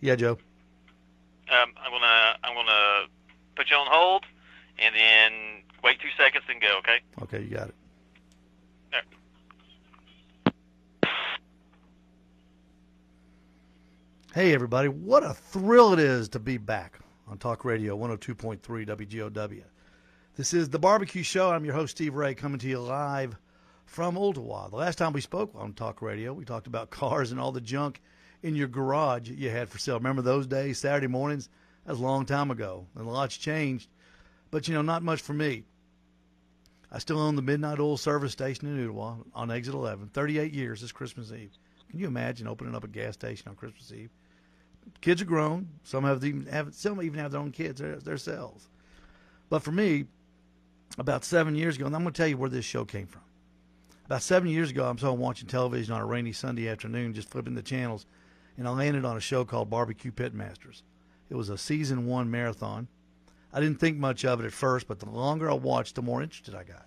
Yeah, Joe. Um, I'm gonna I'm gonna put you on hold, and then wait two seconds and go. Okay. Okay, you got it. Hey, everybody. What a thrill it is to be back on Talk Radio 102.3 WGOW. This is the Barbecue Show. I'm your host, Steve Ray, coming to you live from Ooltewah. The last time we spoke on Talk Radio, we talked about cars and all the junk in your garage you had for sale. Remember those days, Saturday mornings? That was a long time ago, and a lot's changed. But, you know, not much for me. I still own the Midnight Oil Service Station in Ooltewah on Exit 11. 38 years this Christmas Eve. Can you imagine opening up a gas station on Christmas Eve? Kids are grown. Some have even have some even have their own kids themselves. But for me, about seven years ago, and I'm going to tell you where this show came from. About seven years ago, I'm home watching television on a rainy Sunday afternoon, just flipping the channels, and I landed on a show called Barbecue Pitmasters. It was a season one marathon. I didn't think much of it at first, but the longer I watched, the more interested I got.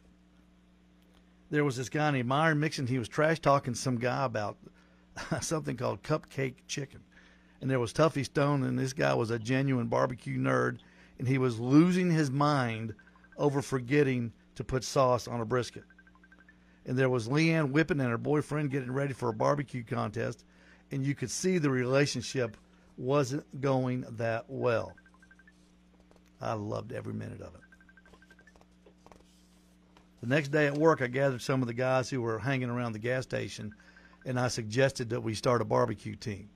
There was this guy named Myron Mixon. He was trash talking some guy about something called cupcake chicken and there was Tuffy Stone, and this guy was a genuine barbecue nerd, and he was losing his mind over forgetting to put sauce on a brisket. And there was Leanne Whippen and her boyfriend getting ready for a barbecue contest, and you could see the relationship wasn't going that well. I loved every minute of it. The next day at work, I gathered some of the guys who were hanging around the gas station, and I suggested that we start a barbecue team.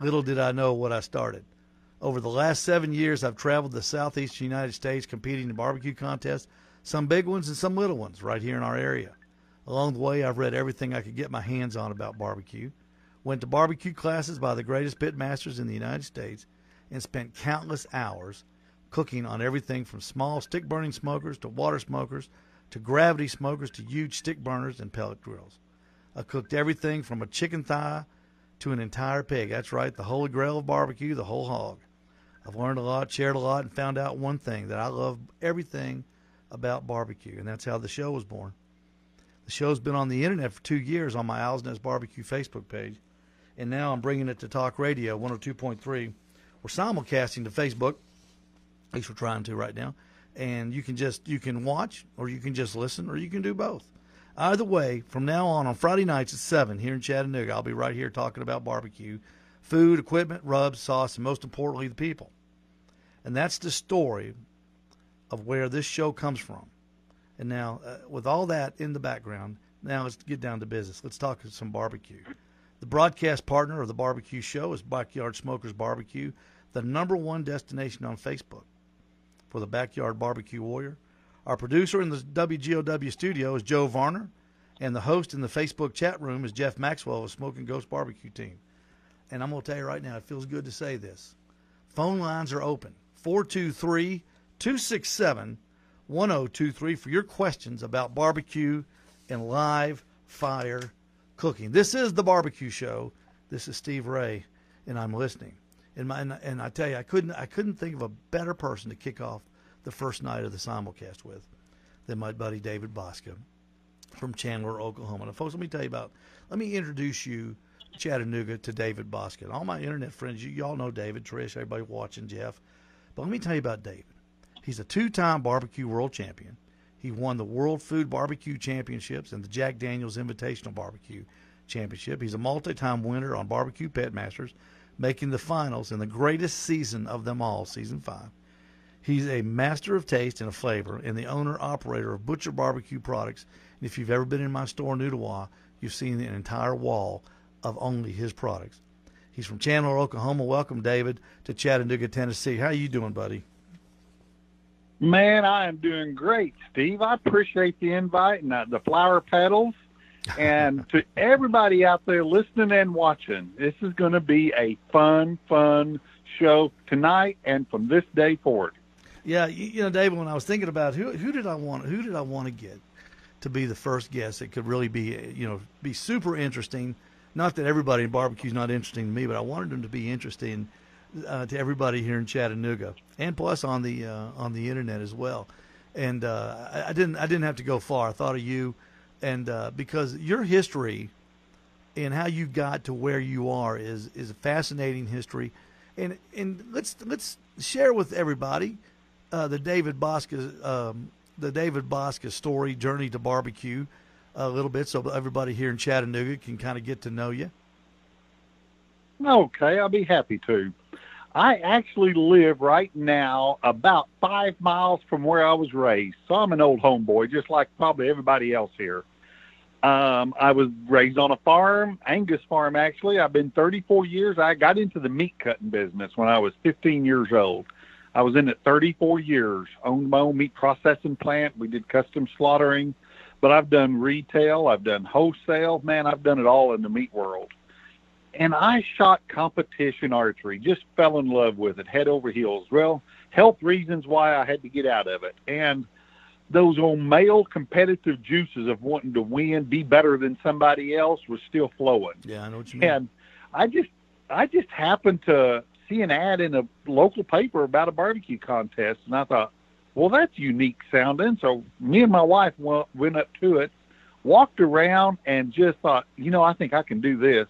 Little did I know what I started. Over the last seven years, I've traveled the southeastern United States competing in barbecue contests, some big ones and some little ones right here in our area. Along the way, I've read everything I could get my hands on about barbecue, went to barbecue classes by the greatest pit masters in the United States, and spent countless hours cooking on everything from small stick burning smokers to water smokers to gravity smokers to huge stick burners and pellet grills. I cooked everything from a chicken thigh to an entire pig. That's right, the holy grail of barbecue, the whole hog. I've learned a lot, shared a lot, and found out one thing that I love everything about barbecue, and that's how the show was born. The show's been on the internet for two years on my Owl's Nest Barbecue Facebook page, and now I'm bringing it to Talk Radio 102.3. We're simulcasting to Facebook, at least we're trying to right now, and you can just you can watch, or you can just listen, or you can do both. Either way, from now on, on Friday nights at 7 here in Chattanooga, I'll be right here talking about barbecue, food, equipment, rubs, sauce, and most importantly, the people. And that's the story of where this show comes from. And now, uh, with all that in the background, now let's get down to business. Let's talk some barbecue. The broadcast partner of the barbecue show is Backyard Smokers Barbecue, the number one destination on Facebook for the backyard barbecue warrior. Our producer in the WGOW studio is Joe Varner, and the host in the Facebook chat room is Jeff Maxwell of Smoking Ghost Barbecue Team. And I'm going to tell you right now, it feels good to say this. Phone lines are open 423 267 1023 for your questions about barbecue and live fire cooking. This is the barbecue show. This is Steve Ray, and I'm listening. And, my, and, and I tell you, I couldn't I couldn't think of a better person to kick off the first night of the simulcast with than my buddy David Bouska from Chandler, Oklahoma. Now, folks, let me tell you about, let me introduce you, Chattanooga, to David Bouska. And all my internet friends, you, you all know David, Trish, everybody watching, Jeff. But let me tell you about David. He's a two time barbecue world champion. He won the World Food Barbecue Championships and the Jack Daniels Invitational Barbecue Championship. He's a multi time winner on Barbecue Pitmasters, making the finals in the greatest season of them all, season five. He's a master of taste and of flavor and the owner operator of Butcher Barbecue Products. And if you've ever been in my store in Ooltewah, you've seen an entire wall of only his products. He's from Chandler, Oklahoma. Welcome, David, to Chattanooga, Tennessee. How are you doing, buddy? Man, I am doing great, Steve. I appreciate the invite and uh, the flower petals. and to everybody out there listening and watching, this is going to be a fun, fun show tonight and from this day forward. Yeah, you, you know, David, when I was thinking about who who did I want who did I want to get to be the first guest that could really be you know be super interesting. Not that everybody in barbecue is not interesting to me, but I wanted them to be interesting uh, to everybody here in Chattanooga, and plus on the uh, on the internet as well. And uh, I, I, didn't I didn't have to go far. I thought of you, and uh, because your history and how you got to where you are is is a fascinating history, and and let's let's share with everybody uh, the David Bouska um, the David Bouska story, journey to barbecue, a little bit, so everybody here in Chattanooga can kind of get to know you. Okay, I'll be happy to. I actually live right now about five miles from where I was raised. So I'm an old homeboy, just like probably everybody else here. Um, I was raised on a farm, Angus farm actually. I've been 34 years. I got into the meat cutting business when I was 15 years old. I was in it 34 years. Owned my own meat processing plant. We did custom slaughtering, but I've done retail. I've done wholesale. Man, I've done it all in the meat world. And I shot competition archery. Just fell in love with it, head over heels. Well, health reasons why I had to get out of it, and those old male competitive juices of wanting to win, be better than somebody else was still flowing. Yeah, I know what you mean. And I just I just happened to see an ad in a local paper about a barbecue contest, and I thought, well, that's unique sounding. So me and my wife went, went up to it, walked around, and just thought, you know, I think I can do this.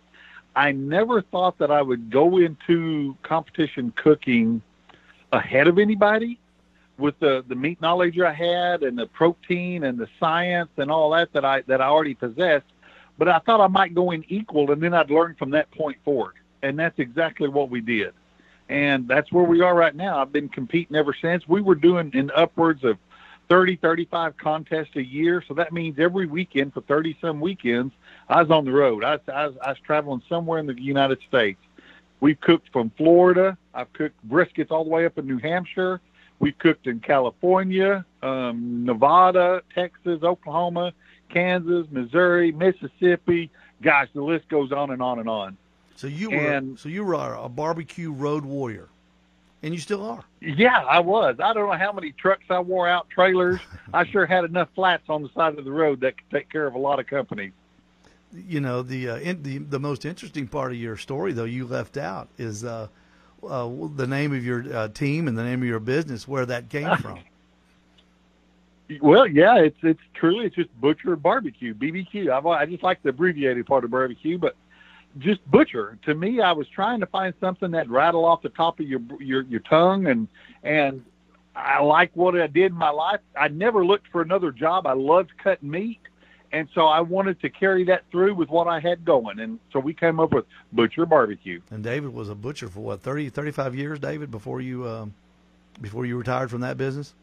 I never thought that I would go into competition cooking ahead of anybody with the the meat knowledge I had and the protein and the science and all that that I that I already possessed. But I thought I might go in equal, and then I'd learn from that point forward. And that's exactly what we did. And that's where we are right now. I've been competing ever since. We were doing in upwards of 30, 35 contests a year. So that means every weekend for 30 some weekends, I was on the road. I, I, was, I was traveling somewhere in the United States. We've cooked from Florida. I've cooked briskets all the way up in New Hampshire. We've cooked in California, um, Nevada, Texas, Oklahoma, Kansas, Missouri, Mississippi. Gosh, the list goes on and on and on. So you were And- so you were a barbecue road warrior, and you still are. Yeah, I was. I don't know how many trucks I wore out, trailers. I sure had enough flats on the side of the road that could take care of a lot of companies. You know the uh, in, the the most interesting part of your story, though, you left out is uh, uh, the name of your uh, team and the name of your business, where that came from. Well, yeah, it's it's truly it's just butcher barbecue BBQ. I've, I just like the abbreviated part of barbecue, but just butcher. To me, I was trying to find something that rattle off the top of your your your tongue, and and I like what I did in my life. I never looked for another job. I loved cutting meat, and so I wanted to carry that through with what I had going, and so we came up with butcher barbecue. And David was a butcher for what 30, 35 years, David, before you um, before you retired from that business.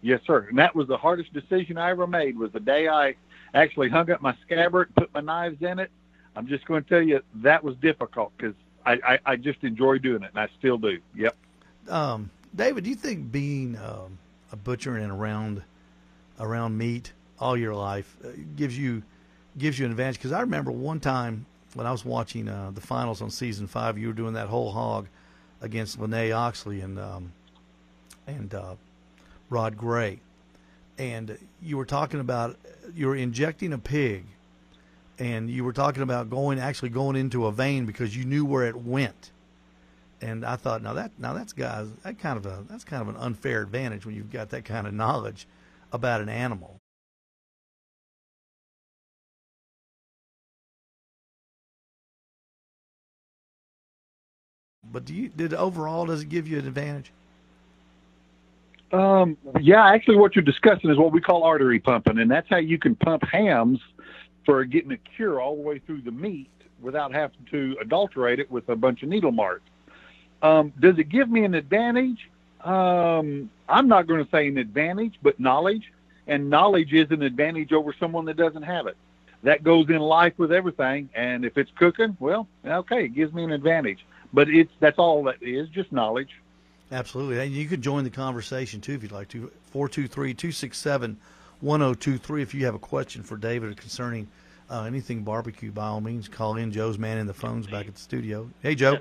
Yes, sir. And that was the hardest decision I ever made. Was the day I actually hung up my scabbard, put my knives in it. I'm just going to tell you that was difficult because I, I, I just enjoy doing it, and I still do. Yep. Um, David, do you think being um, a butcher and around around meat all your life uh, gives you gives you an advantage? Because I remember one time when I was watching uh, the finals on season five, you were doing that whole hog against Lene Oxley and um, and uh, Rod Gray, and you were talking about you were injecting a pig, and you were talking about going actually going into a vein because you knew where it went and I thought, now that now that's guys that kind of a that's kind of an unfair advantage when you've got that kind of knowledge about an animal. But do you did overall does it give you an advantage? Um, yeah, actually, what you're discussing is what we call artery pumping, and that's how you can pump hams for getting a cure all the way through the meat without having to adulterate it with a bunch of needle marks. Um, does it give me an advantage? Um, I'm not going to say an advantage, but knowledge, and knowledge is an advantage over someone that doesn't have it. That goes in life with everything, and if it's cooking, well, okay, it gives me an advantage. But it's that's all that is, just knowledge. Absolutely. And you can join the conversation too if you'd like to. 423 267 1023. If you have a question for David concerning uh, anything barbecue, by all means, call in. Joe's man in the phones back at the studio. Hey, Joe.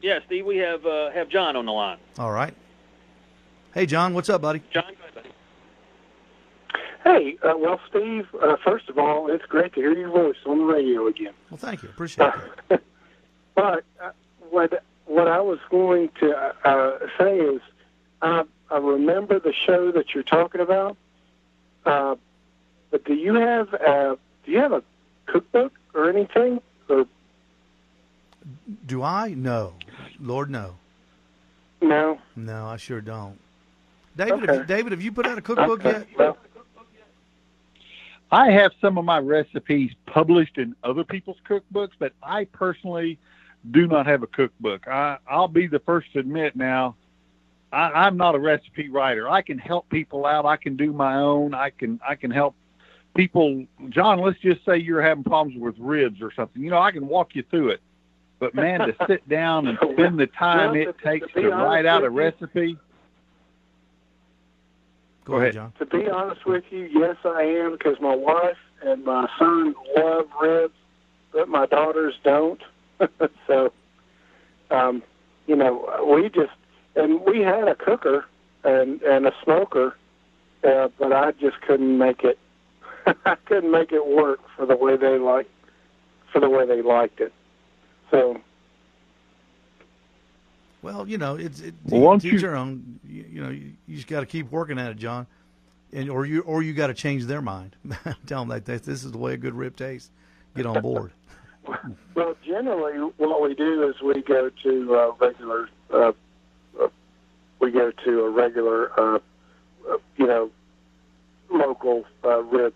Yeah, Steve, we have uh, have John on the line. All right. Hey, John, what's up, buddy? John, go ahead, buddy. Hey, uh, well, Steve, uh, first of all, it's great to hear your voice on the radio again. Well, thank you. Appreciate that. But uh, what what I was going to uh, say is, I, I remember the show that you're talking about. Uh, but do you have uh, do you have a cookbook or anything? Or Do I? No, Lord, no, no? no, I sure don't. David, have Okay. you, David, have you put out a cookbook Okay. yet? Well, I have some of my recipes published in other people's cookbooks, but I personally do not have a cookbook. I, I'll be the first to admit now, I, I'm not a recipe writer. I can help people out. I can do my own. I can I can help people. John, let's just say you're having problems with ribs or something. You know, I can walk you through it. But man, to sit down and spend the time Well, it to- to takes be to write out a recipe. Go, Go ahead, ahead. John. to be honest with you, yes, I am because my wife and my son love ribs, but my daughters don't. so, um, you know, we just and we had a cooker and and a smoker, uh, but I just couldn't make it. I couldn't make it work for the way they like, for the way they liked it. So Well, you know, it's it, Well, teach you- your own. You, you know, you, you just got to keep working at it, John, and or you or you got to change their mind. Tell them that this this is the way a good rib tastes. Get on board. Well, generally, what we do is we go to uh, regular. Uh, we go to a regular, uh, you know, local uh, rib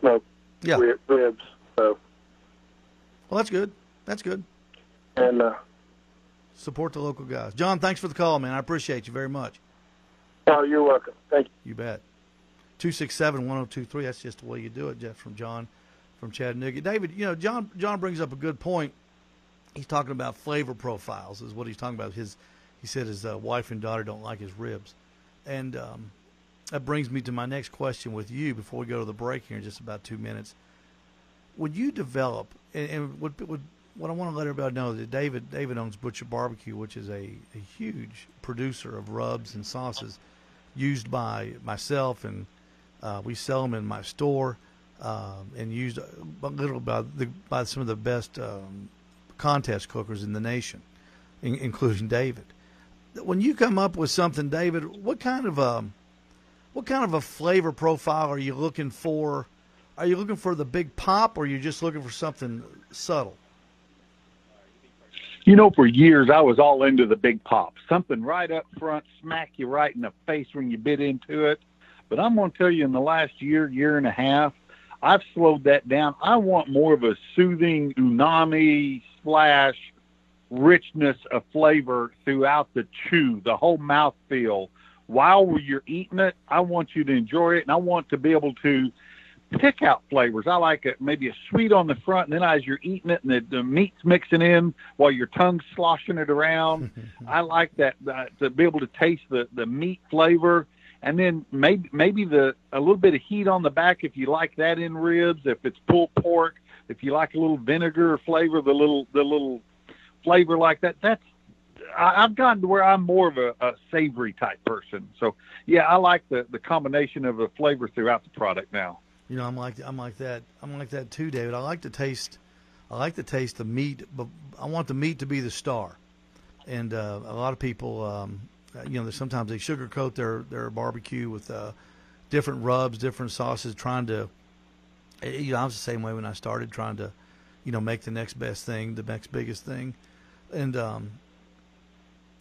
smoke Yeah. ri- ribs. So, Well, that's good. That's good. and uh, Support the local guys. John, thanks for the call, man. I appreciate you very much. oh, you're welcome. Thank you. You bet. 267 1023. That's just the way you do it, Jeff, from John from Chattanooga. David, you know, John John brings up a good point. He's talking about flavor profiles, is what he's talking about. His He said his uh, wife and daughter don't like his ribs. And um, that brings me to my next question with you before we go to the break here in just about two minutes. Would you develop, and, and what, what, I want to let everybody know that David David owns Butcher Barbecue, which is a, a huge producer of rubs and sauces used by myself, and uh, we sell them in my store, um, and used uh, literally by the, by some of the best um, contest cookers in the nation, in, including David. When you come up with something, David, what kind of a what kind of a flavor profile are you looking for? Are you looking for the big pop, or are you just looking for something subtle? You know, for years I was all into the big pop, something right up front, smack you right in the face when you bit into it. But I'm going to tell you, in the last year, year and a half, I've slowed that down. I want more of a soothing umami slash richness of flavor throughout the chew, the whole mouth feel. While you're eating it, I want you to enjoy it, and I want to be able to pick out flavors. I like it maybe a sweet on the front, and then as you're eating it and the, the meat's mixing in while your tongue's sloshing it around. I like that uh, to be able to taste the the meat flavor, and then maybe maybe the a little bit of heat on the back if you like that in ribs. If it's pulled pork, if you like a little vinegar flavor, the little the little flavor like that. That's I, I've gotten to where I'm more of a, a savory type person. So yeah, I like the the combination of the flavor throughout the product now. You know, I'm like I'm like that. I'm like that too, David. I like to taste. I like to taste the meat, but I want the meat to be the star. And uh, a lot of people, um, you know, sometimes they sugarcoat their their barbecue with uh, different rubs, different sauces, trying to. You know, I was the same way when I started, trying to, you know, make the next best thing, the next biggest thing, and um,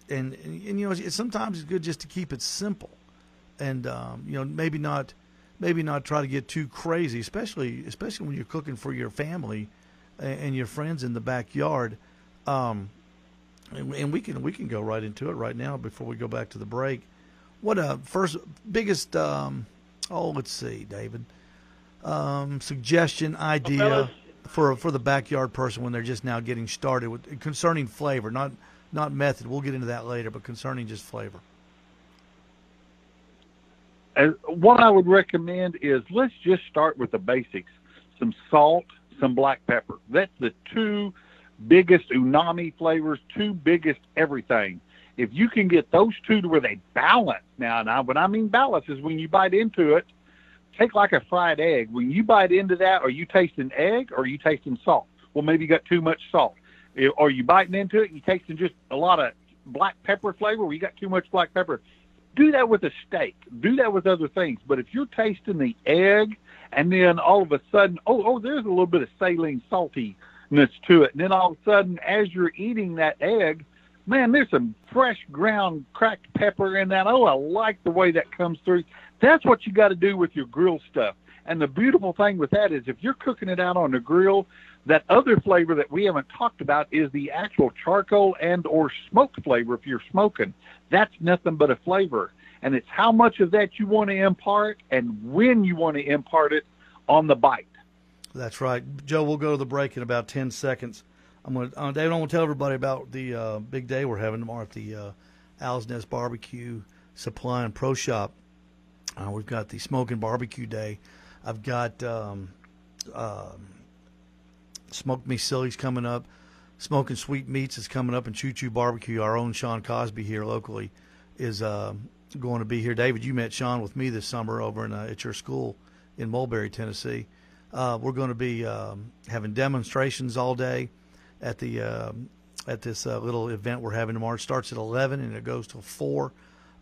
and and, and you know, it's, sometimes it's good just to keep it simple, and um, you know, maybe not maybe not try to get too crazy, especially especially when you're cooking for your family and, and your friends in the backyard. Um, and, and we can we can go right into it right now before we go back to the break. What uh first biggest um oh let's see David um suggestion idea. For for the backyard person when they're just now getting started with concerning flavor not not method we'll get into that later but concerning just flavor as, what I would recommend is let's just start with the basics. Some salt, some black pepper. That's the two biggest umami flavors, two biggest everything. If you can get those two to where they balance now, now when I mean balance is when you bite into it, take like a fried egg. When you bite into that, are you tasting egg or are you tasting salt? Well, maybe you got too much salt. Are you biting into it? You tasting just a lot of black pepper flavor? Or you got too much black pepper? do that with a steak. Do that with other things. But if you're tasting the egg and then all of a sudden, oh, oh, there's a little bit of saline saltiness to it. And then all of a sudden, as you're eating that egg, man, there's some fresh ground cracked pepper in that. Oh, I like the way that comes through. That's what you got to do with your grill stuff. And the beautiful thing with that is if you're cooking it out on the grill, that other flavor that we haven't talked about is the actual charcoal and or smoke flavor if you're smoking. That's nothing but a flavor. And it's how much of that you want to impart and when you want to impart it on the bite. That's right. Joe, we'll go to the break in about 10 seconds. I'm to, uh, David, I want to tell everybody about the uh, big day we're having tomorrow at the uh, Owl's Nest Barbecue Supply and Pro Shop. Uh, we've got the Smoking Barbecue Day. I've got um, uh, Smoked Me Sillies coming up. Smoking Sweet Meats is coming up, and Choo Choo Barbecue, our own Sean Cosby here locally, is uh, going to be here. David, you met Sean with me this summer over in, uh, at your school in Mulberry, Tennessee. Uh, we're going to be um, having demonstrations all day at the uh, at this uh, little event we're having tomorrow. It starts at 11 and it goes till 4.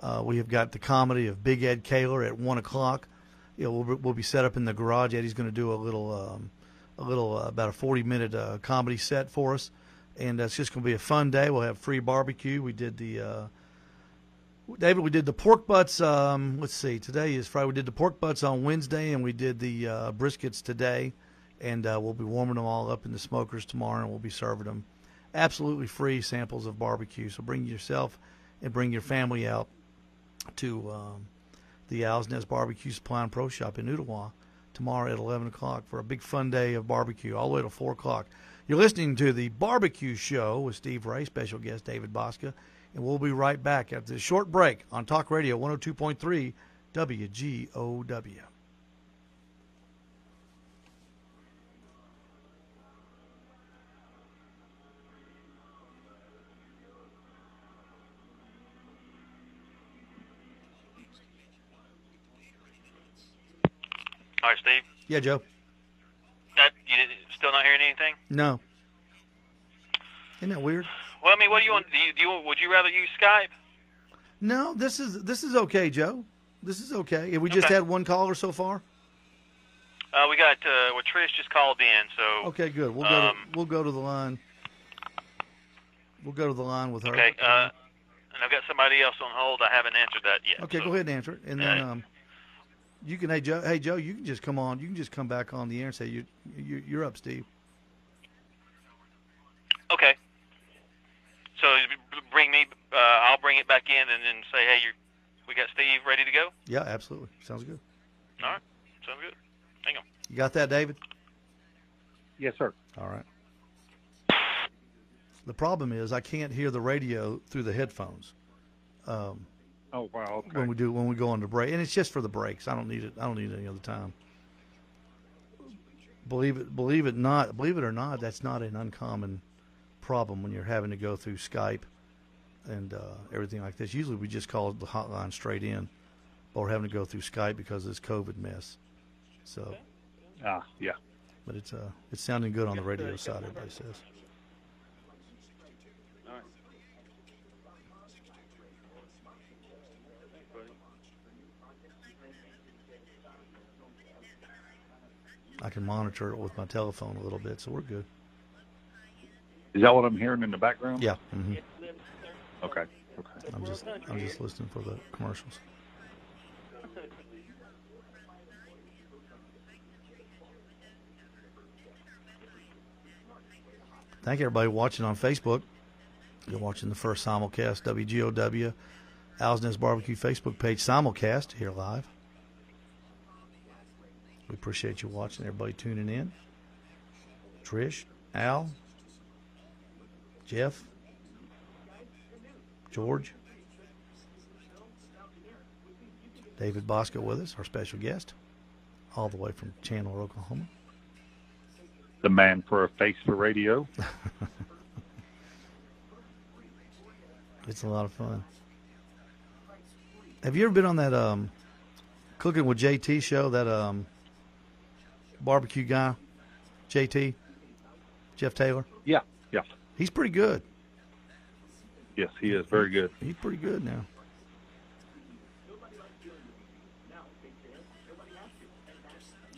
Uh, we have got the comedy of Big Ed Kaler at 1 o'clock. You know, we'll, we'll be set up in the garage. Eddie's going to do a little, um, a little uh, about a 40 minute uh, comedy set for us. And it's just going to be a fun day. We'll have free barbecue. We did the, uh, David, we did the pork butts. Um, let's see, today is Friday. We did the pork butts on Wednesday and we did the uh, briskets today and uh, we'll be warming them all up in the smokers tomorrow, and we'll be serving them absolutely free samples of barbecue. So bring yourself and bring your family out to um, the Owl's Nest Barbecue Supply and Pro Shop in Ooltewah tomorrow at 11 o'clock for a big fun day of barbecue all the way to 4 o'clock. You're listening to the Barbecue Show with Steve Ray, special guest David Bouska, and we'll be right back after this short break on Talk Radio 102.3 WGOW. All right, Steve. Yeah, Joe. That, you still not hearing anything? No. Isn't that weird? Well, I mean, what do you want? Do you, do you would you rather use Skype? No, this is this is okay, Joe. This is okay. Have we just Okay. had one caller so far? Uh, we got uh, well, Trish just called in, so Okay, good. We'll go Um, to we'll go to the line. We'll go to the line with her. okay. Uh, and I've got somebody else on hold. I haven't answered that yet. Okay, so- go ahead and answer it, and then um, you can. Hey Joe. Hey Joe, you can just come on. You can just come back on the air and say you, you you're up, Steve. Okay. So bring me. Uh, I'll bring it back in and then say, hey, you're, we got Steve ready to go. Yeah, absolutely. Sounds good. All right. Sounds good. Hang on. You got that, David? Yes, sir. All right. The problem is I can't hear the radio through the headphones. Um, Oh wow. Okay. when we do when we go on the break, and it's just for the breaks. I don't need it. I don't need it any other time. Believe it, believe it not, believe it or not, that's not an uncommon problem when you're having to go through Skype and uh, everything like this. Usually, we just call the hotline straight in, but we're having to go through Skype because of this COVID mess. So, Ah, yeah. but it's uh, it's sounding good on the radio side. Everybody says. I can monitor it with my telephone a little bit, so we're good. Is that what I'm hearing in the background? Yeah, hmm Okay. Okay. I'm just I'm just listening for the commercials. Thank you everybody watching on Facebook. You're watching the first simulcast WGOW Owl's Nest Barbecue Facebook page simulcast here live. We appreciate you watching. Everybody tuning in. Trish, Al, Jeff, George, David Bouska with us, our special guest, all the way from Chandler, Oklahoma. The man for a face for radio. It's a lot of fun. Have you ever been on that um, Cooking with JT show? That um, barbecue guy, JT, Jeff Taylor? Yeah, yeah. He's pretty good. Yes, he is very good. He's pretty good now.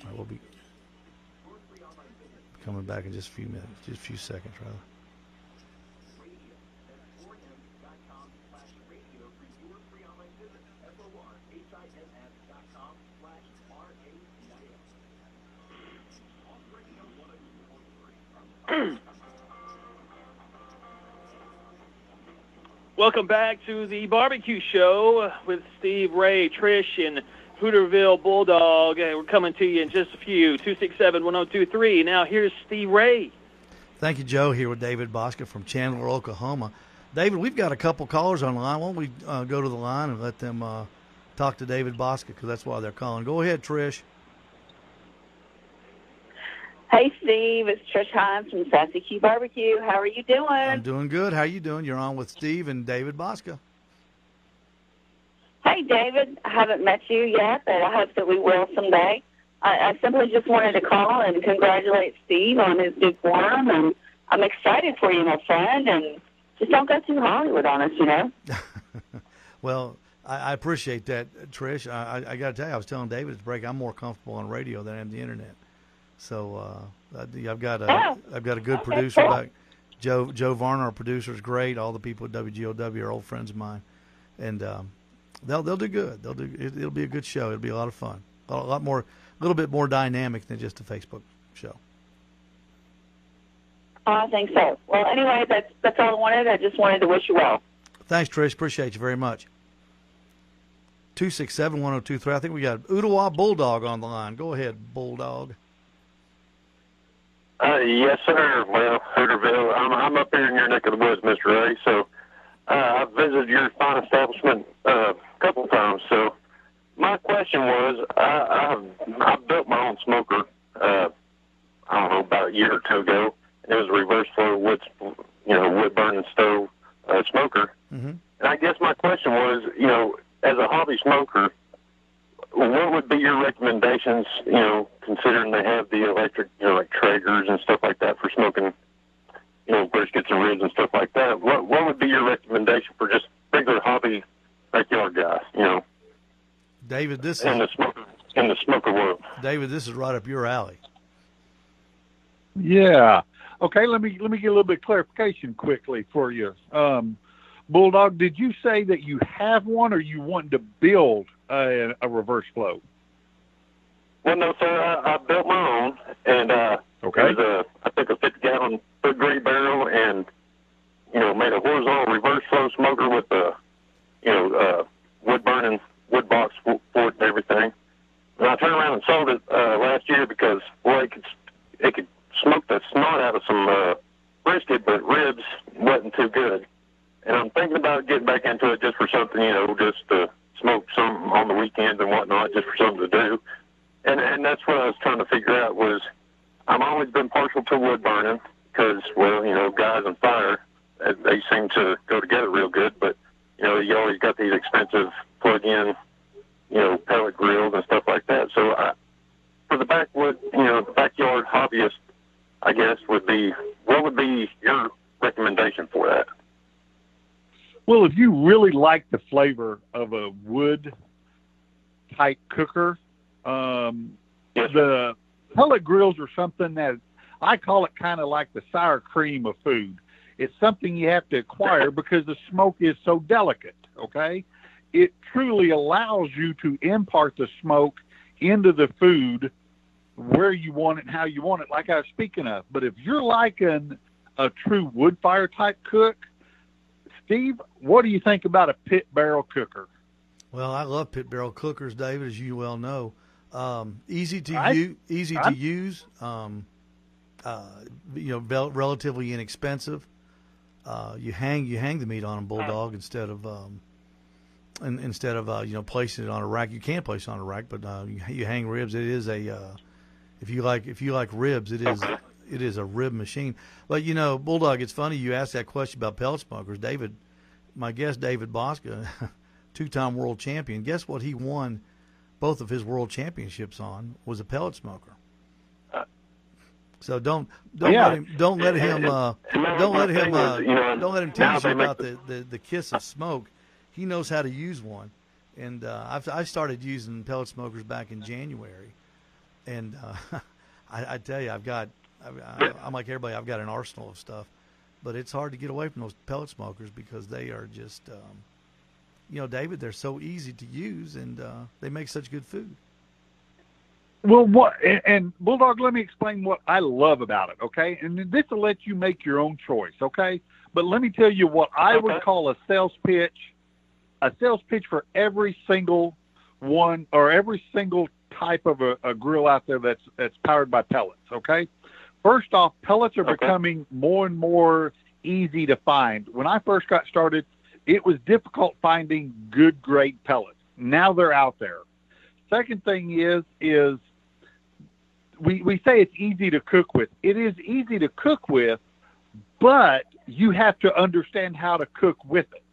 I will be coming back in just a few minutes, just a few seconds, rather. Welcome back to the barbecue show with Steve Ray, Trish, and Hooterville Bulldog. We're coming to you in just a few. 267-1023. Now here's Steve Ray. Thank you, Joe. Here with David Bouska from Chandler, Oklahoma. David, we've got a couple callers on the line. Why don't we uh, go to the line and let them uh, talk to David Bouska because that's why they're calling. Go ahead, Trish. Hey, Steve. It's Trish Hines from Sassy Q Barbecue. How are you doing? I'm doing good. How are you doing? You're on with Steve and David Bouska. Hey, David. I haven't met you yet, but I hope that we will someday. I, I simply just wanted to call and congratulate Steve on his new forum, and I'm excited for you, my friend. And just don't go too Hollywood on us, you know. Well, I, I appreciate that, Trish. I, I, I got to tell you, I was telling David at the break, I'm more comfortable on radio than I am the internet. So uh, I, I've got a Oh, have got a good okay, producer cool. back. Joe Joe Varner, our producer, is great. All the people at WGOW are old friends of mine, and um, they'll they'll do good. They'll do. It, it'll be a good show. It'll be a lot of fun. A lot more, a little bit more dynamic than just a Facebook show. Oh, I think so. Well, anyway, that's that's all I wanted. I just wanted to wish you well. Thanks, Trish. Appreciate you very much. Two six seven one zero two three. I think we got Ottawa Bulldog on the line. Go ahead, Bulldog. Uh, yes, sir. Well, Hooterville, I'm, I'm up here in your neck of the woods, Mr. Ray. So uh, I've visited your fine establishment uh, a couple times. So my question was, I, I've, I built my own smoker. Uh, I don't know about a year or two ago. It was a reverse flow wood, you know, wood burning stove uh, smoker. Mm-hmm. And I guess my question was, you know, as a hobby smoker, what would be your recommendations, you know, considering they have the electric, you know, like Traegers and stuff like that for smoking, you know, briskets and ribs and stuff like that? What what would be your recommendation for just regular hobby backyard guys, you know, David, this in is the smoker in the smoker world? David. This is right up your alley. Yeah. Okay, let me let me get a little bit of clarification quickly for you. Um, Bulldog, did you say that you have one, or you want to build a, a reverse flow? Well, no, sir. I, I built my own, and uh, Okay. it was a, I took a 50 gallon foot grade barrel and, you know, made a horizontal reverse flow smoker with a, you know, uh, wood burning wood box for for it and everything. And I turned around and sold it uh, last year because, boy, it could, it could smoke the snot out of some uh, brisket, but ribs wasn't too good. And I'm thinking about getting back into it just for something, you know, just to smoke some on the weekends and whatnot, just for something to do. And and that's what I was trying to figure out was I've always been partial to wood burning because, well, you know, guys and fire, uh, they seem to go together real good. But you know, you always got these expensive plug-in, you know, pellet grills and stuff like that. So I, for the backwood, you know, backyard hobbyist, I guess would be what would be your recommendation for that? Well, if you really like the flavor of a wood type cooker, um, Yes, the pellet grills are something that I call it kind of like the sour cream of food. It's something you have to acquire because the smoke is so delicate. Okay, it truly allows you to impart the smoke into the food where you want it and how you want it, like I was speaking of. But if you're liking a true wood fire type cook, Steve, what do you think about a pit barrel cooker? Well, I love pit barrel cookers, David, as you well know. Um, easy to I- use, easy to I'm- use. Um, uh, you know, rel- relatively inexpensive. Uh, you hang you hang the meat on a bulldog instead of um, in, instead of uh, you know placing it on a rack. You can place it on a rack, but uh, you, you hang ribs. It is a uh, if you like if you like ribs, it is it is a rib machine. But you know, bulldog. It's funny you asked that question about pellet smokers, David. My guest, David Bouska, two-time world champion. Guess what? He won both of his world championships on was a pellet smoker. So don't don't Yeah. let him don't let him uh, don't let him uh, you know, don't let him they you about the- the, the, the kiss of smoke. He knows how to use one, and uh, I've, I started using pellet smokers back in January, and uh, I, I tell you, I've got I, I'm like everybody. I've got an arsenal of stuff, but it's hard to get away from those pellet smokers because they are just, um, you know, David. They're so easy to use and uh, they make such good food. Well, what and, and Bulldog, let me explain what I love about it, okay? And this will let you make your own choice, okay? But let me tell you what I would call a sales pitch, a sales pitch for every single one or every single type of a, a grill out there that's that's powered by pellets, okay? First off, pellets are Okay. becoming more and more easy to find. When I first got started, it was difficult finding good grade pellets. Now they're out there. Second thing is is we we say it's easy to cook with. It is easy to cook with, but you have to understand how to cook with it.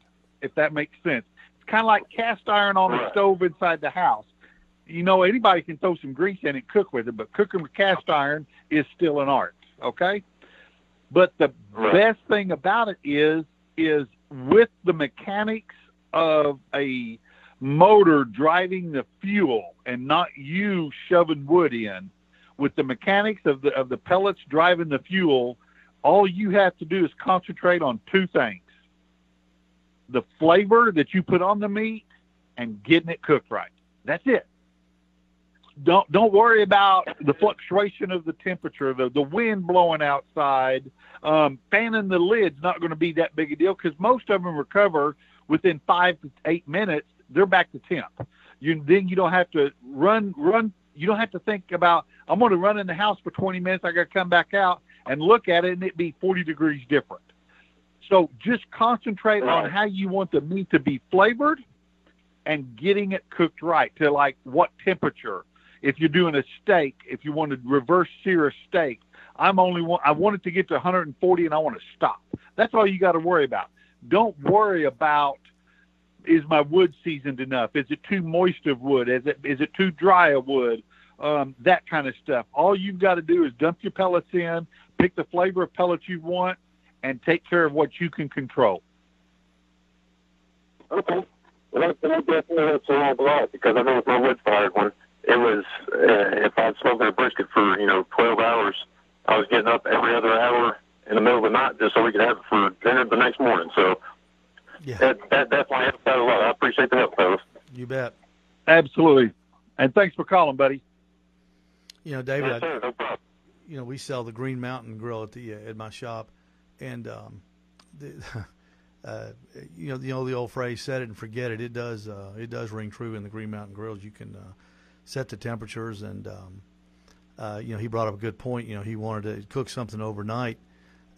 If that makes sense. It's kind of like cast iron on a stove inside the house. You know, anybody can throw some grease in it and cook with it, but cooking with cast iron is still an art. Okay. But the best thing about it is is with the mechanics of a motor driving the fuel and not you shoving wood in with the mechanics of the of the pellets driving the fuel all you have to do is concentrate on two things the flavor that you put on the meat and getting it cooked right that's it don't don't worry about the fluctuation of the temperature the the wind blowing outside um, fanning the lid's not going to be that big a deal because most of them recover within five to eight minutes. They're back to temp. You then you don't have to run run. You don't have to think about I'm going to run in the house for 20 minutes. I got to come back out and look at it and it be 40 degrees different. So just concentrate on how you want the meat to be flavored and getting it cooked right to like what temperature. If you're doing a steak, if you want to reverse sear a steak, I'm only want I want it to get to 140 and I want to stop. That's all you got to worry about. Don't worry about is my wood seasoned enough? Is it too moist of wood? Is it is it too dry of wood? Um, that kind of stuff. All you've got to do is dump your pellets in, pick the flavor of pellets you want, and take care of what you can control. Okay. Well, that, that definitely helps a whole lot because I know with my wood fired one, it was uh, if I'd smoking a brisket for you know 12 hours, I was getting up every other hour in the middle of the night just so we could have it for dinner the next morning. So Yeah, that that definitely helps out a lot. I appreciate the help, fellas. you bet. Absolutely. And thanks for calling, buddy. You know, David, Yes, I, sir. No problem. you know, we sell the Green Mountain Grill at the uh, at my shop, and um, the, uh, you know, the know the old phrase "set it and forget it." It does uh, it does ring true in the Green Mountain Grills. You can uh, set the temperatures, and um, uh, you know, he brought up a good point. You know, he wanted to cook something overnight,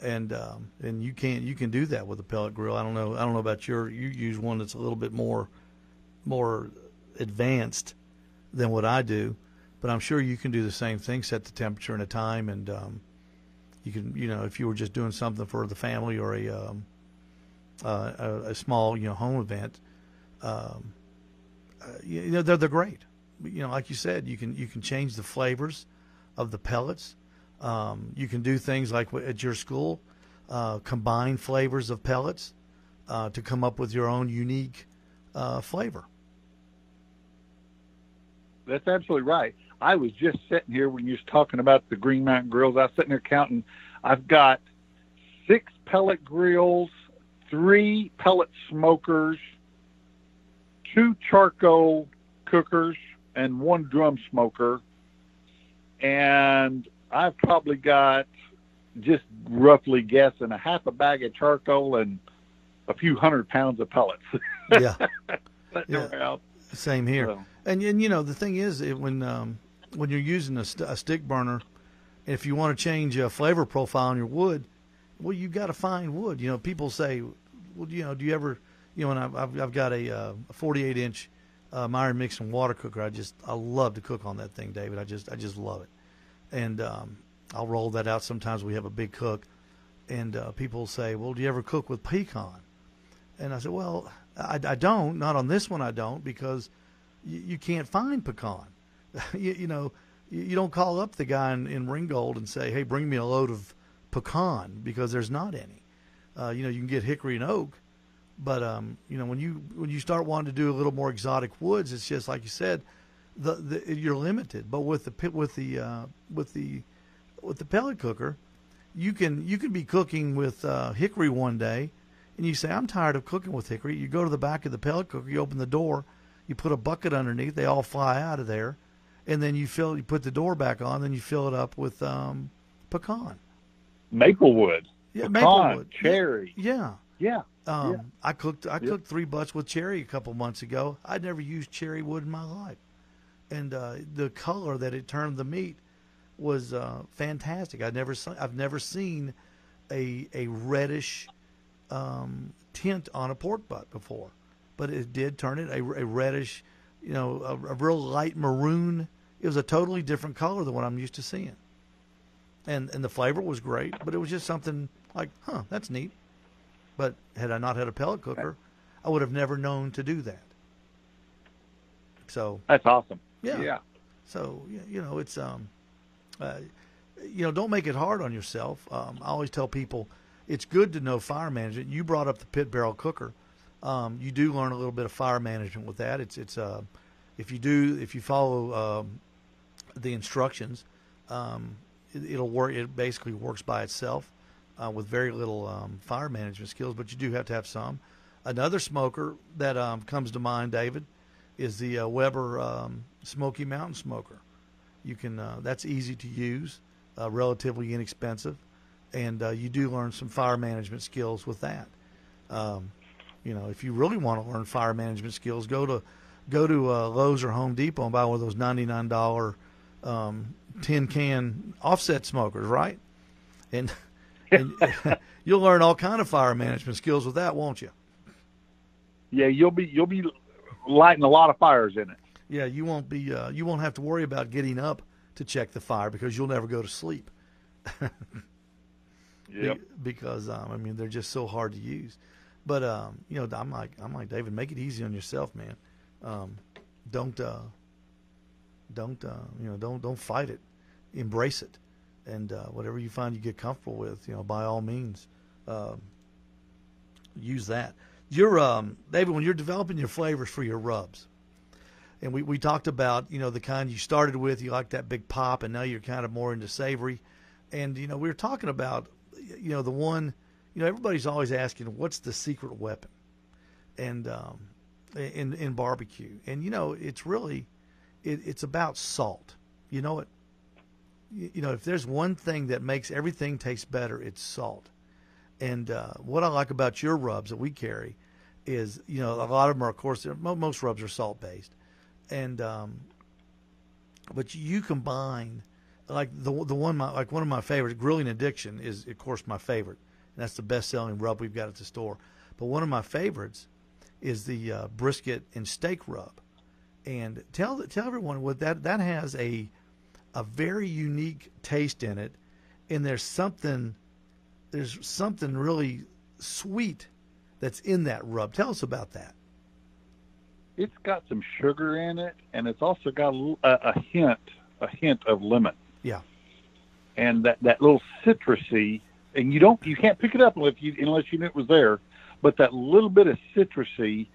and um, and you can you can do that with a pellet grill. I don't know I don't know about your you use one that's a little bit more more advanced than what I do, but I'm sure you can do the same thing. Set the temperature and a time, and um, you can you know if you were just doing something for the family or a um, uh, a, a small you know home event, um, uh, you know they're they're great. You know, like you said, you can you can change the flavors of the pellets. Um, you can do things like at your school, uh, combine flavors of pellets uh, to come up with your own unique uh, flavor. That's absolutely right. I was just sitting here when you was talking about the Green Mountain grills. I was sitting there counting. I've got six pellet grills, three pellet smokers, two charcoal cookers, and one drum smoker. And I've probably got just roughly guessing a half a bag of charcoal and a few hundred pounds of pellets. Yeah, Yeah. same here. So, And and you know the thing is it, when um, when you're using a, st- a stick burner, if you want to change a flavor profile on your wood, well you've got to find wood. You know people say, well you know do you ever you know and I've I've, I've got a, uh, a 48 inch uh, Myron Mixon water cooker. I just I love to cook on that thing, David. I just I just love it, and um, I'll roll that out. Sometimes we have a big cook, and uh, people say, well do you ever cook with pecan? And I said, well I, I don't not on this one I don't because you, you can't find pecan. you, you know, you, you don't call up the guy in, in Ringgold and say, "Hey, bring me a load of pecan," because there's not any. Uh, you know, you can get hickory and oak, but um, you know, when you when you start wanting to do a little more exotic woods, it's just like you said. The, the you're limited. But with the with the uh, with the with the pellet cooker, you can you can be cooking with uh, hickory one day, and you say I'm tired of cooking with hickory. You go to the back of the pellet cooker, you open the door, you put a bucket underneath, they all fly out of there, and then you fill you put the door back on, then you fill it up with um, pecan. Maplewood, Yeah, pecan, maplewood. cherry. Yeah. Yeah. Um, Yeah. I cooked I cooked three butts with cherry a couple months ago. I'd never used cherry wood in my life, and uh, the color that it turned the meat was uh, fantastic. I never I've never seen a a reddish um, tint on a pork butt before, but it did turn it a, a reddish, you know, a, a real light maroon. It was a totally different color than what I'm used to seeing, and and the flavor was great. But it was just something like, huh, that's neat. But had I not had a pellet cooker, I would have never known to do that. So That's awesome. Yeah. Yeah. so you know, it's um, uh, you know, don't make it hard on yourself. Um, I always tell people it's good to know fire management. You brought up the pit barrel cooker. Um, you do learn a little bit of fire management with that. It's it's uh, if you do if you follow um, the instructions, um, it, it'll work. It basically works by itself uh, with very little um, fire management skills, but you do have to have some. Another smoker that um, comes to mind, David, is the uh, Weber um, Smoky Mountain Smoker. You can uh, that's easy to use, uh, relatively inexpensive, and uh, you do learn some fire management skills with that. Um, you know, if you really want to learn fire management skills, go to go to uh, Lowe's or Home Depot and buy one of those ninety nine dollar um, tin can offset smokers, right? And, and you'll learn all kind of fire management skills with that, won't you? Yeah, you'll be you'll be lighting a lot of fires in it. Yeah, you won't be uh, you won't have to worry about getting up to check the fire because you'll never go to sleep. Yep. Be- because um, I mean they're just so hard to use. But um, you know, I'm like I'm like David, make it easy on yourself, man. Um, don't uh, don't uh, you know don't don't fight it, embrace it, and uh, whatever you find you get comfortable with, you know, by all means, um, use that. You're um, David when you're developing your flavors for your rubs. And we, we talked about, you know, the kind you started with, you like that big pop, and now you're kind of more into savory. And, you know, we were talking about, you know, the one, you know, everybody's always asking, what's the secret weapon? And um, in in barbecue, and you know, it's really, it, it's about salt. You know it. You know, if there's one thing that makes everything taste better, it's salt. And uh, what I like about your rubs that we carry is, you know, a lot of them are, of course, most rubs are salt based, and um, but you combine like the the one my like one of my favorites, grilling addiction is of course my favorite. And that's the best selling rub we've got at the store. But one of my favorites is the uh, brisket and steak rub. And tell tell everyone what that that has a a very unique taste in it, and there's something there's something really sweet that's in that rub. Tell us about that. It's got some sugar in it, and it's also got a, a, hint a hint of lemon. Yeah. and that that little citrusy, and you don't you can't pick it up if you unless you knew it was there, but that little bit of citrusy,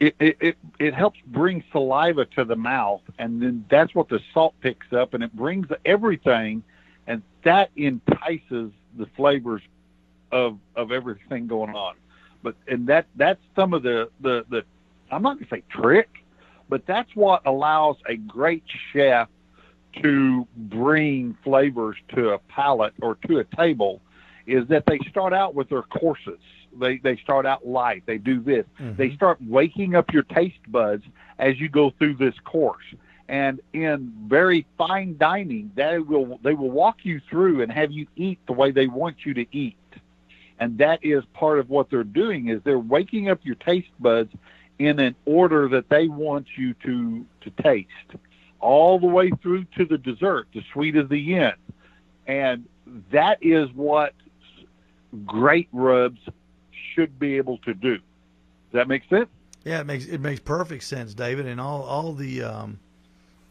it it it, it helps bring saliva to the mouth, and then that's what the salt picks up, and it brings everything, and that entices the flavors of of everything going on. But and that that's some of the the the I'm not gonna say trick, but that's what allows a great chef to bring flavors to a palate or to a table is that they start out with their courses. They they start out light. They do this. Mm-hmm. They start waking up your taste buds as you go through this course. And in very fine dining, they will they will walk you through and have you eat the way they want you to eat. And that is part of what they're doing is they're waking up your taste buds in an order that they want you to to taste all the way through to the dessert, the sweet of the end. And that is what great rubs should be able to do. Does that make sense? Yeah, it makes it makes perfect sense, David, and all all the um,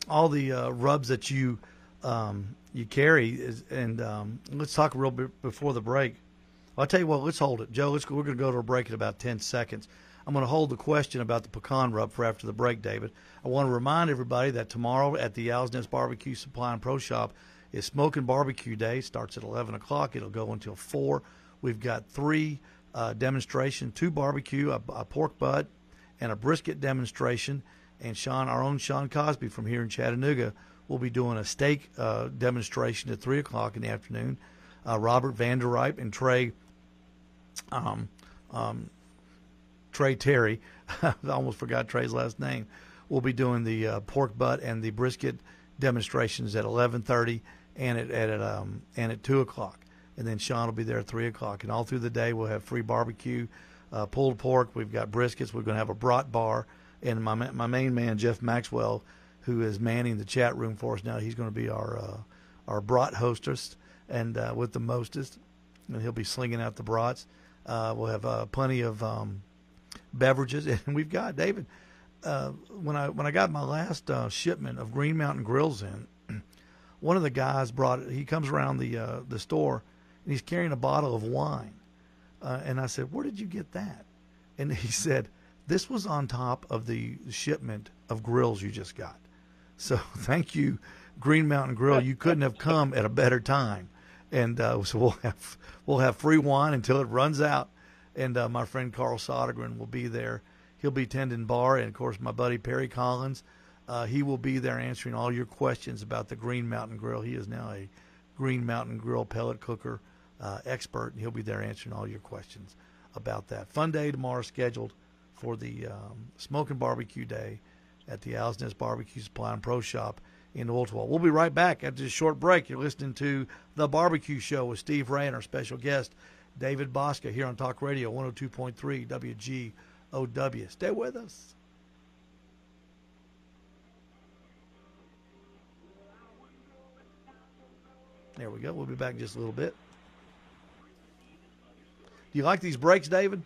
all the uh, rubs that you um, you carry is, and um, let's talk a real bit before the break. I'll tell you what, let's hold it, Joe. Let's go, we're going to go to a break in about ten seconds. I'm going to hold the question about the pecan rub for after the break, David. I want to remind everybody that tomorrow at the Owl's Nest Barbecue Supply and Pro Shop is Smoking Barbecue Day. Starts at 11 o'clock. It'll go until 4. We've got three uh, demonstration, two barbecue, a, a pork butt, and a brisket demonstration. And Sean, our own Sean Cosby from here in Chattanooga, will be doing a steak uh, demonstration at 3 o'clock in the afternoon. Uh, Robert Vanderripe and Trey um, um, Trey Terry, I almost forgot Trey's last name, will be doing the uh, pork butt and the brisket demonstrations at 11:30 and at, at um, and at two o'clock, and then Sean will be there at three o'clock, and all through the day we'll have free barbecue, uh, pulled pork. We've got briskets. We're going to have a brat bar, and my my main man Jeff Maxwell, who is manning the chat room for us now, he's going to be our uh, our brat hostess and uh, with the mostest, and he'll be slinging out the brats. Uh, we'll have uh, plenty of um, beverages, and we've got David. Uh, when I when I got my last uh, shipment of Green Mountain Grills in, one of the guys brought it. He comes around the the store, and he's carrying a bottle of wine. And I said, "Where did you get that?" And he said, "This was on top of the shipment of grills you just got." So thank you, Green Mountain Grill. You couldn't have come at a better time and uh, so we'll have we'll have free wine until it runs out. And uh, my friend Carl Sodergren will be there. He'll be tending bar, and of course my buddy Perry Collins. Uh, he will be there answering all your questions about the Green Mountain Grill. He is now a Green Mountain Grill pellet cooker uh, expert, and he'll be there answering all your questions about that. Fun day tomorrow scheduled for the um, Smoking Barbecue Day at the Owl's Nest Barbecue Supply and Pro Shop in Ooltewah. We'll be right back after this short break. You're listening to The Barbecue Show with Steve Ray and our special guest, David Bouska, here on Talk Radio 102.3 WGOW. Stay with us. There we go. We'll be back in just a little bit. Do you like these breaks, David?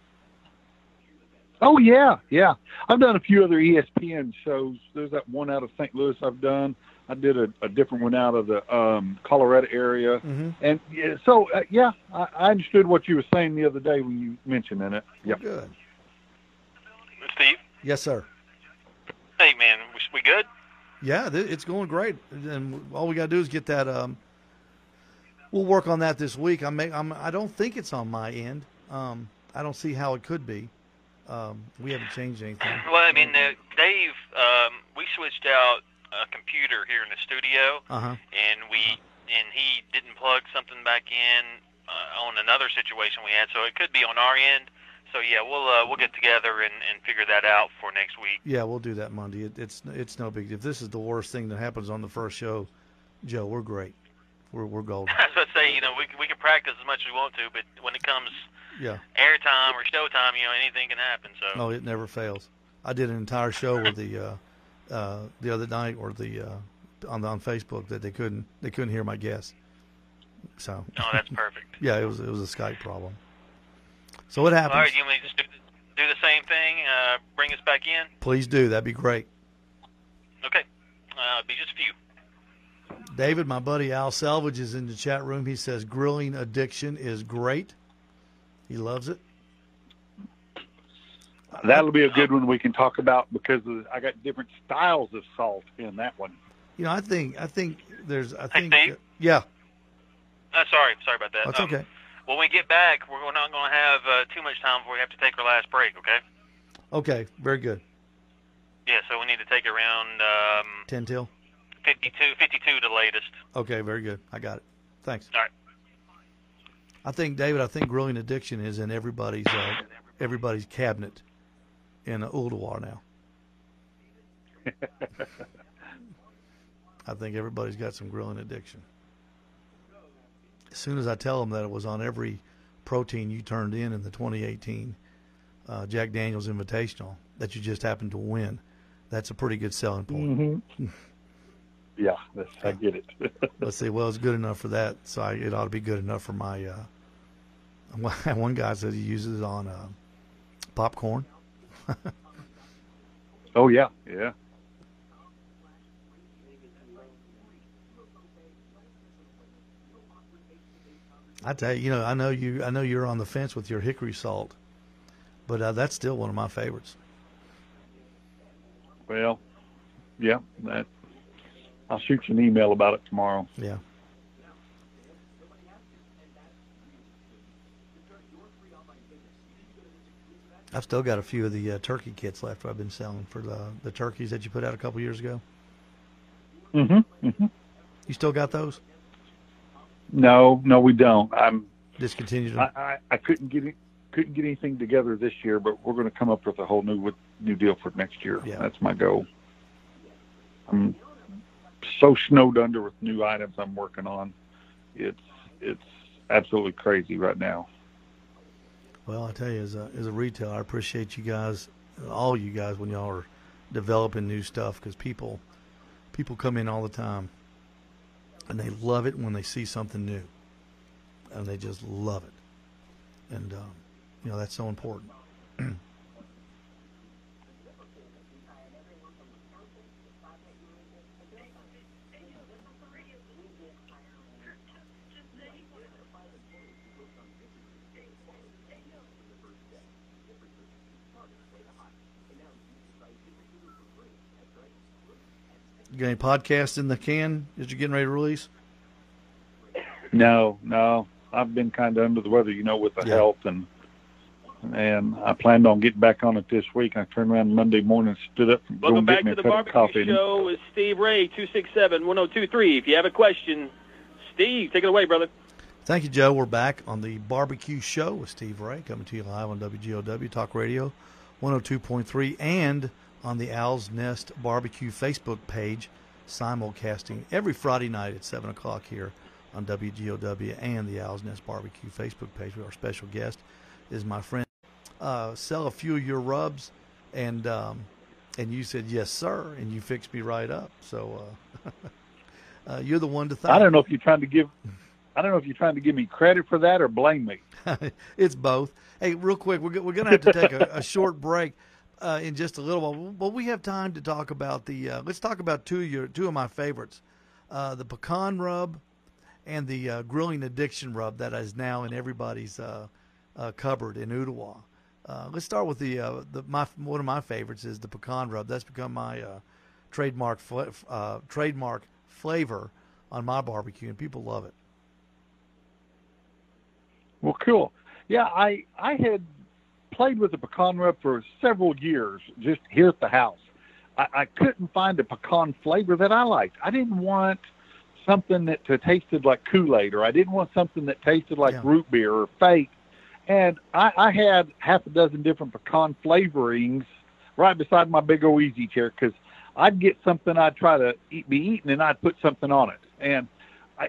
Oh yeah, yeah. I've done a few other ESPN shows. There's that one out of St. Louis I've done. I did a, a different one out of the um, Colorado area, mm-hmm. and yeah, so uh, yeah, I, I understood what you were saying the other day when you mentioned in it. Yeah. Good. Steve. Yes, sir. Hey man, we, we good? Yeah, th- it's going great, and all we got to do is get that. Um, we'll work on that this week. I may. I'm, I don't think it's on my end. Um, I don't see how it could be. Um, we haven't changed anything. Well, I mean, uh, Dave, um, we switched out a computer here in the studio, Uh huh. and we and he didn't plug something back in uh, on another situation we had, so it could be on our end. So yeah, we'll uh, we'll get together and, and figure that out for next week. Yeah, we'll do that Monday. It, it's it's no big. If this is the worst thing that happens on the first show, Joe, we're great. We're we're golden. I was about to say, you know, we we can practice as much as we want to, but when it comes Yeah. airtime or showtime, you know, anything can happen. So Oh, it never fails. I did an entire show with the uh, uh, the other night or the uh, on on Facebook that they couldn't they couldn't hear my guess. So oh, that's perfect. yeah, it was it was a Skype problem. So what All happens? right, you want me to just do the, do the same thing? Uh, bring us back in. Please do. That'd be great. Okay, uh, be just a few. David, my buddy Al Selvage is in the chat room. He says grilling addiction is great. He loves it. That'll be a good one we can talk about because I got different styles of salt in that one. You know, I think I think there's I Hey, think yeah, Uh, sorry, sorry about that. that's Um, okay. When we get back, we're not going to have uh, too much time before we have to take our last break. Okay? Okay, very good. Yeah, so we need to take around um, Ten till. 52, 52 the latest. Okay, very good. I got it. Thanks. All right. I think David. I think grilling addiction is in everybody's uh, everybody's cabinet in Ooltewah now. I think everybody's got some grilling addiction. As soon as I tell them that it was on every protein you turned in in the 2018 uh, Jack Daniels Invitational that you just happened to win, that's a pretty good selling point. Mm-hmm. Yeah, I get it. Let's see. Well, it's good enough for that, so I, it ought to be good enough for my. Uh, one guy said he uses it on uh, popcorn. oh yeah, yeah. I tell you, you know, I know you. I know you're on the fence with your hickory salt, but uh, that's still one of my favorites. Well, yeah, that I'll shoot you an email about it tomorrow. Yeah. I've still got a few of the uh, turkey kits left. I've been selling for the the turkeys that you put out a couple years ago. Mm-hmm. mm-hmm. You still got those? No, no, we don't. I'm discontinued. I, I, I couldn't get it, couldn't get anything together this year, but we're going to come up with a whole new new deal for next year. Yeah. That's my goal. I'm so snowed under with new items I'm working on. It's it's absolutely crazy right now. Well, I tell you, as a as a retailer, I appreciate you guys, all you guys, when y'all are developing new stuff because people people come in all the time and they love it when they see something new, and they just love it, and um, you know that's so important. got any podcasts in the can that you're getting ready to release? No, no. I've been kind of under the weather, you know, with the Yeah. health and and I planned on getting back on it this week. I turned around Monday morning, stood up, and Welcome back to the Barbecue. Show with Steve Ray, 267-1023. If you have a question, Steve, take it away, brother. Thank you, Joe. We're back on the Barbecue Show with Steve Ray, coming to you live on WGOW Talk Radio 102.3 and on the Owl's Nest Barbecue Facebook page, simulcasting every Friday night at 7 o'clock here on WGOW and the Owl's Nest Barbecue Facebook page. Our special guest is my friend. Uh, sell a few of your rubs, and um, and you said yes, sir, and you fixed me right up. So uh, uh, you're the one to thank. I don't know if you're trying to give I don't know if you're trying to give me credit for that or blame me. it's both. Hey, real quick, we're, we're going to have to take a, a short break uh, in just a little while, but we have time to talk about the. Uh, let's talk about two of your two of my favorites, uh, the pecan rub, and the uh, grilling addiction rub that is now in everybody's uh, uh, cupboard in Ooltewah. Let's start with the the my one of my favorites is the pecan rub. That's become my trademark uh, trademark flavor on my barbecue, and people love it. Well, cool. Yeah, I I had played with the pecan rub for several years, just here at the house. I, I couldn't find a pecan flavor that I liked. I didn't want something that tasted like Kool Aid, or I didn't want something that tasted like Yeah. root beer or fake. And I, I had half a dozen different pecan flavorings right beside my big old easy chair because I'd get something I'd try to eat, be eating, and I'd put something on it. And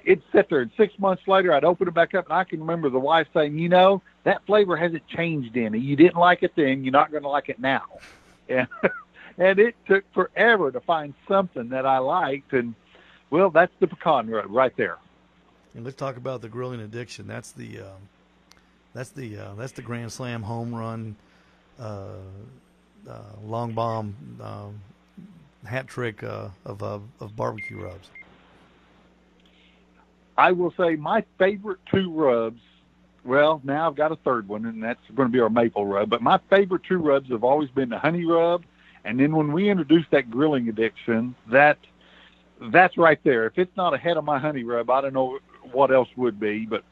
it'd sit there, and six months later, I'd open it back up, and I can remember the wife saying, "You know, that flavor hasn't changed any. You didn't like it then, you're not going to like it now." And and it took forever to find something that I liked, and well, that's the pecan rub right there. And let's talk about the grilling addiction. That's the um, that's the uh, that's the grand slam home run, uh, uh, long bomb um, hat trick uh, of of barbecue rubs. I will say my favorite two rubs. Well, now I've got a third one, and that's going to be our maple rub. But my favorite two rubs have always been the honey rub, and then when we introduced that grilling addiction, that that's right there. If it's not ahead of my honey rub, I don't know what else would be. But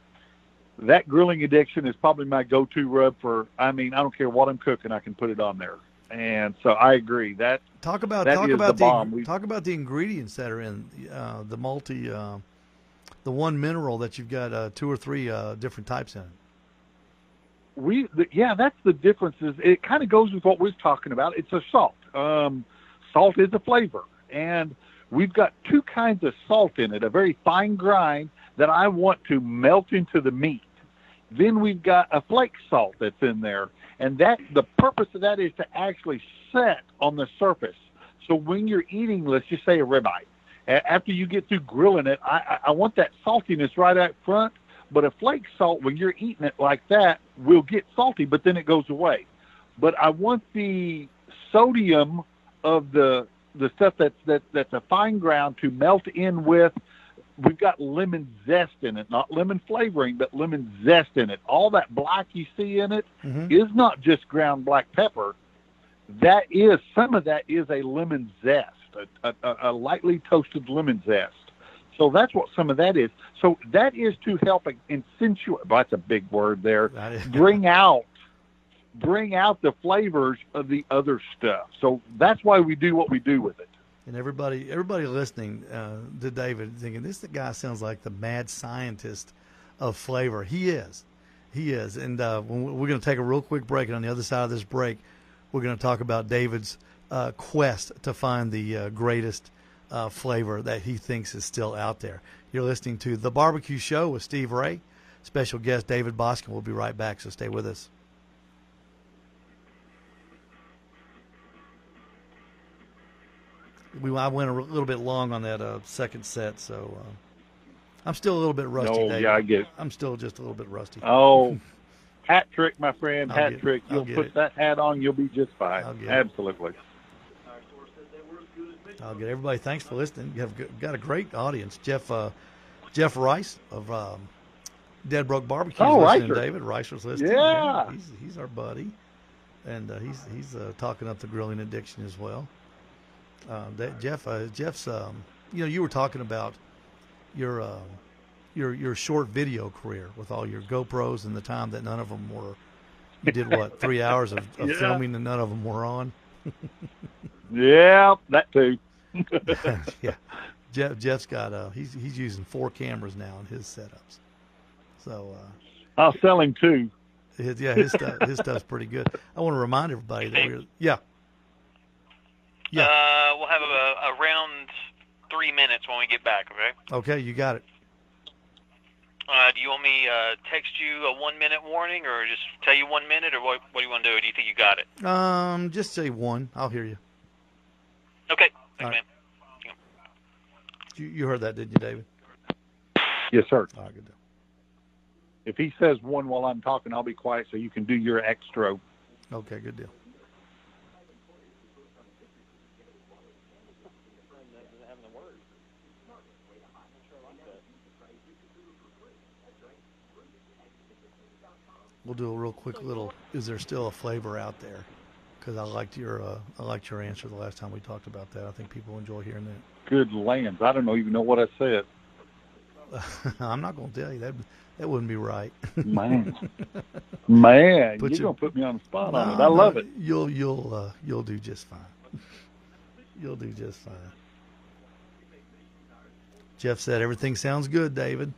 that grilling addiction is probably my go-to rub for. I mean, I don't care what I'm cooking, I can put it on there. And so I agree that Talk about That talk about the the, talk about the ingredients that are in uh, the multi uh, the one mineral that you've got uh, two or three uh, different types in. we the, yeah that's the difference is it kind of goes with what we're talking about. It's a salt. Um, salt is a flavor. And we've got two kinds of salt in it a very fine grind that i want to melt into the meat. Then we've got a flake salt that's in there. And that the purpose of that is to actually set on the surface. So when you're eating let's just say a ribeye after you get through grilling it i i want that saltiness right out front but a flake salt, when you're eating it like that, will get salty, but then it goes away. But I want the sodium of the the stuff that's that, that's a fine ground to melt in with we've got lemon zest in it, not lemon flavoring, but lemon zest in it. All that black you see in it is Mhm. not just ground black pepper. That is some of that is a lemon zest, a, a, a lightly toasted lemon zest. So that's what some of that is. So that is to help insinuate. That's a big word there. Bring out, bring out the flavors of the other stuff. So that's why we do what we do with it. And everybody, everybody listening uh, to David, thinking this guy sounds like the mad scientist of flavor. He is, he is. And uh, we're going to take a real quick break, and on the other side of this break, we're going to talk about David's uh, quest to find the uh, greatest uh, flavor that he thinks is still out there. You're listening to the Barbecue Show with Steve Ray, special guest David Bouska. We'll be right back, so stay with us. we I went a little bit long on that uh, second set, so uh, I'm still a little bit rusty. Oh, David. yeah, I get it. I'm still just a little bit rusty. Oh, hat trick, my friend, I'll hat trick. You'll put it. that hat on, you'll be just fine. I'll it. I'll get everybody. Thanks for listening. You have got a great audience. Jeff uh, Jeff Rice of um, Dead Broke Barbecue. Oh, listening. Ricer. David Ricer's listening. Yeah. he's he's our buddy, and uh, he's he's uh, talking up the grilling addiction as well. Uh, Da- Jeff uh, Jeff's um, you know you were talking about your uh, your your short video career with all your GoPros and the time that none of them were. You did what three hours of, of Yeah. filming and none of them were on. Yeah, that too. yeah, Jeff Jeff's got uh he's he's using four cameras now in his setups. So uh, I'll sell him two. his, yeah, his stuff his stuff's pretty good. I want to remind everybody that we're yeah Yeah. Uh, we'll have a, around three minutes when we get back. Okay. okay you got it. Uh, do you want me uh, text you a one minute warning, or just tell you one minute, or what? What do you want to do? Do you think you got it? Um, just say one. I'll hear you. Okay. All Thanks, right. man. You, you heard that, didn't you, David? Yes, sir. All right, good. deal. If he says one while I'm talking, I'll be quiet so you can do your extra. Okay, good deal. We'll do a real quick little. Is there still a flavor out there? Because I liked your uh, I liked your answer the last time we talked about that. I think people enjoy hearing that. Good lands. I don't know even know what I said. I'm not going to tell you that. That wouldn't be right. Man, man, Put you're your- gonna put me on the spot on it. No, I love it. You'll you'll uh, you'll do just fine. you'll do just fine. Jeff said everything sounds good, David.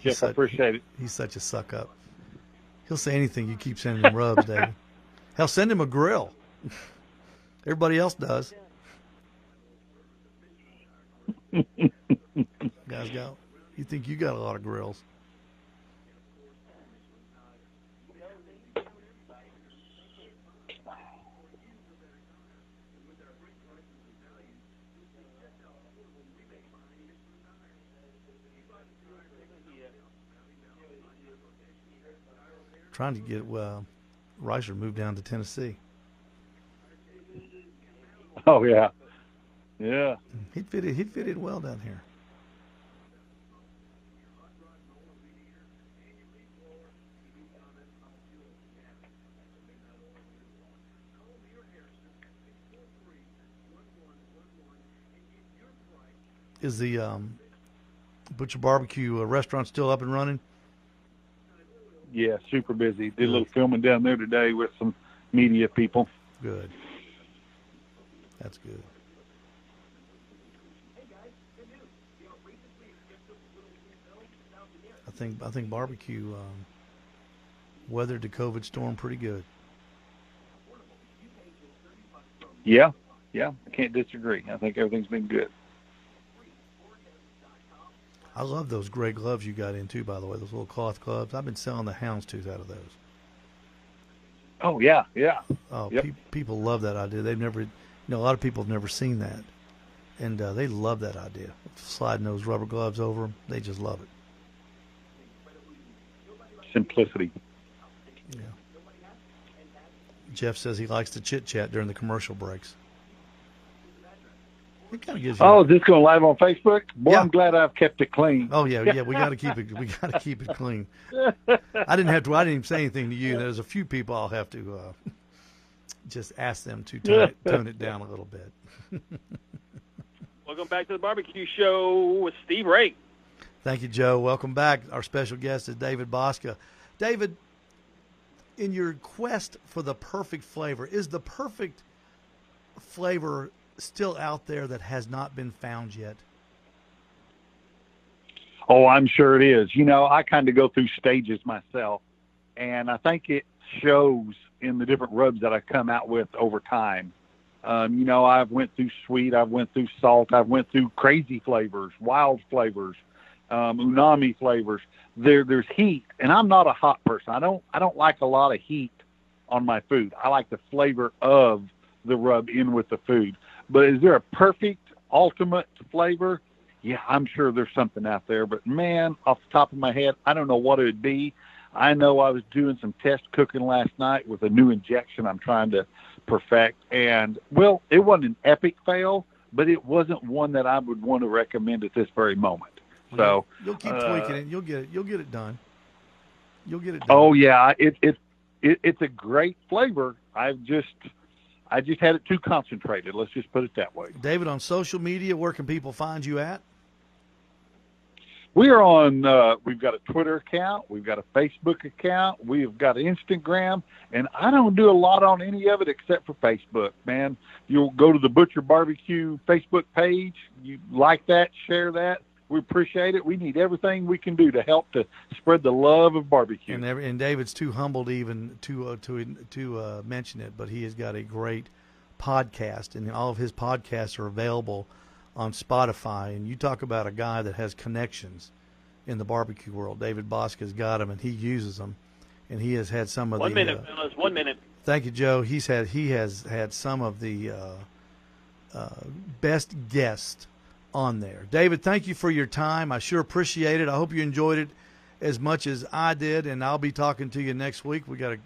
Jeff, I appreciate it. He's such a suck up. He'll say anything. You keep sending him rubs, David. Hell, send him a grill. Everybody else does. Guys, got. You think you got a lot of grills? Trying to get uh, Ricer moved down to Tennessee. Oh yeah, yeah. He'd fit in, he'd fit well down here. Is the um, Butcher Barbecue uh, restaurant still up and running? Yeah, super busy. Did a little filming down there today with some media people. Good. That's good. I think I think barbecue um, weathered the COVID storm pretty good. Yeah, yeah. I can't disagree. I think everything's been good. I love those gray gloves you got in too. By the way, those little cloth gloves. I've been selling the houndstooth out of those. Oh yeah, yeah. Oh, Yep. pe- people love that idea. They've never, you know, a lot of people have never seen that, and uh, they love that idea. Sliding those rubber gloves over them, they just love it. Simplicity. Yeah. Jeff says he likes to chit chat during the commercial breaks. It kind of gives you. Oh, is this going live on Facebook? Boy, Yeah. I'm glad I've kept it clean. Oh yeah, yeah. We got to keep it. We got to keep it clean. I didn't have to. I didn't even say anything to you. There's a few people I'll have to uh, just ask them to tone it, tone it down a little bit. Welcome back to the barbecue show with Steve Ray. Thank you, Joe. Welcome back. Our special guest is David Bouska. David, in your quest for the perfect flavor, is the perfect flavor still out there that has not been found yet? Oh, I'm sure it is. You know, I kind of go through stages myself, and I think it shows in the different rubs that I come out with over time. Um, you know, I've went through sweet, I've went through salt, I've went through crazy flavors, wild flavors, um, umami flavors. There, there's heat, and I'm not a hot person. I don't, I don't like a lot of heat on my food. I like the flavor of the rub in with the food. But is there a perfect ultimate flavor? Yeah, I'm sure there's something out there, but man, off the top of my head, I don't know what it would be. I know I was doing some test cooking last night with a new injection I'm trying to perfect, and well, it wasn't an epic fail, but it wasn't one that I would want to recommend at this very moment. So, you'll keep uh, tweaking it. You'll get it. You'll get it done. You'll get it done. oh yeah, it it, it it's a great flavor. I've just I just had it too concentrated. Let's just put it that way. David, on social media, where can people find you at? We are on. Uh, we've got a Twitter account. We've got a Facebook account. We've got Instagram, and I don't do a lot on any of it except for Facebook. Man, you'll go to the Butcher Barbecue Facebook page. You like that, share that. We appreciate it. We need everything we can do to help to spread the love of barbecue. And, every, and David's too humble to even to uh, to to uh, mention it, but he has got a great podcast, and all of his podcasts are available on Spotify. And you talk about a guy that has connections in the barbecue world. David Bouska's got them, and he uses them, and he has had some of One the. minute, uh, fellas. One minute. Thank you, Joe. He's had he has had some of the uh, uh, best guests on there. David, thank you for your time. I sure appreciate it. I hope you enjoyed it as much as I did, and I'll be talking to you next week. We got to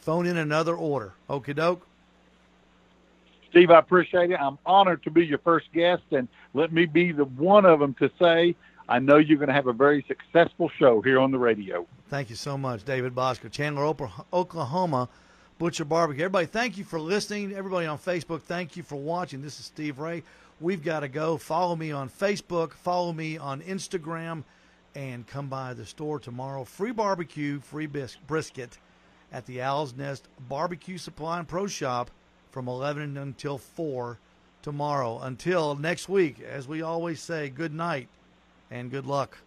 phone in another order. Okie doke. Steve, I appreciate it. I'm honored to be your first guest, and let me be the one of them to say I know you're going to have a very successful show here on the radio. Thank you so much, David Bouska, Chandler, Oklahoma, Butcher Barbecue. Everybody, thank you for listening. Everybody on Facebook, thank you for watching. This is Steve Ray. We've got to go. Follow me on Facebook, follow me on Instagram, and come by the store tomorrow. Free barbecue, free bis- brisket at the Owl's Nest Barbecue Supply and Pro Shop from 11 until 4 tomorrow. Until next week, as we always say, good night and good luck.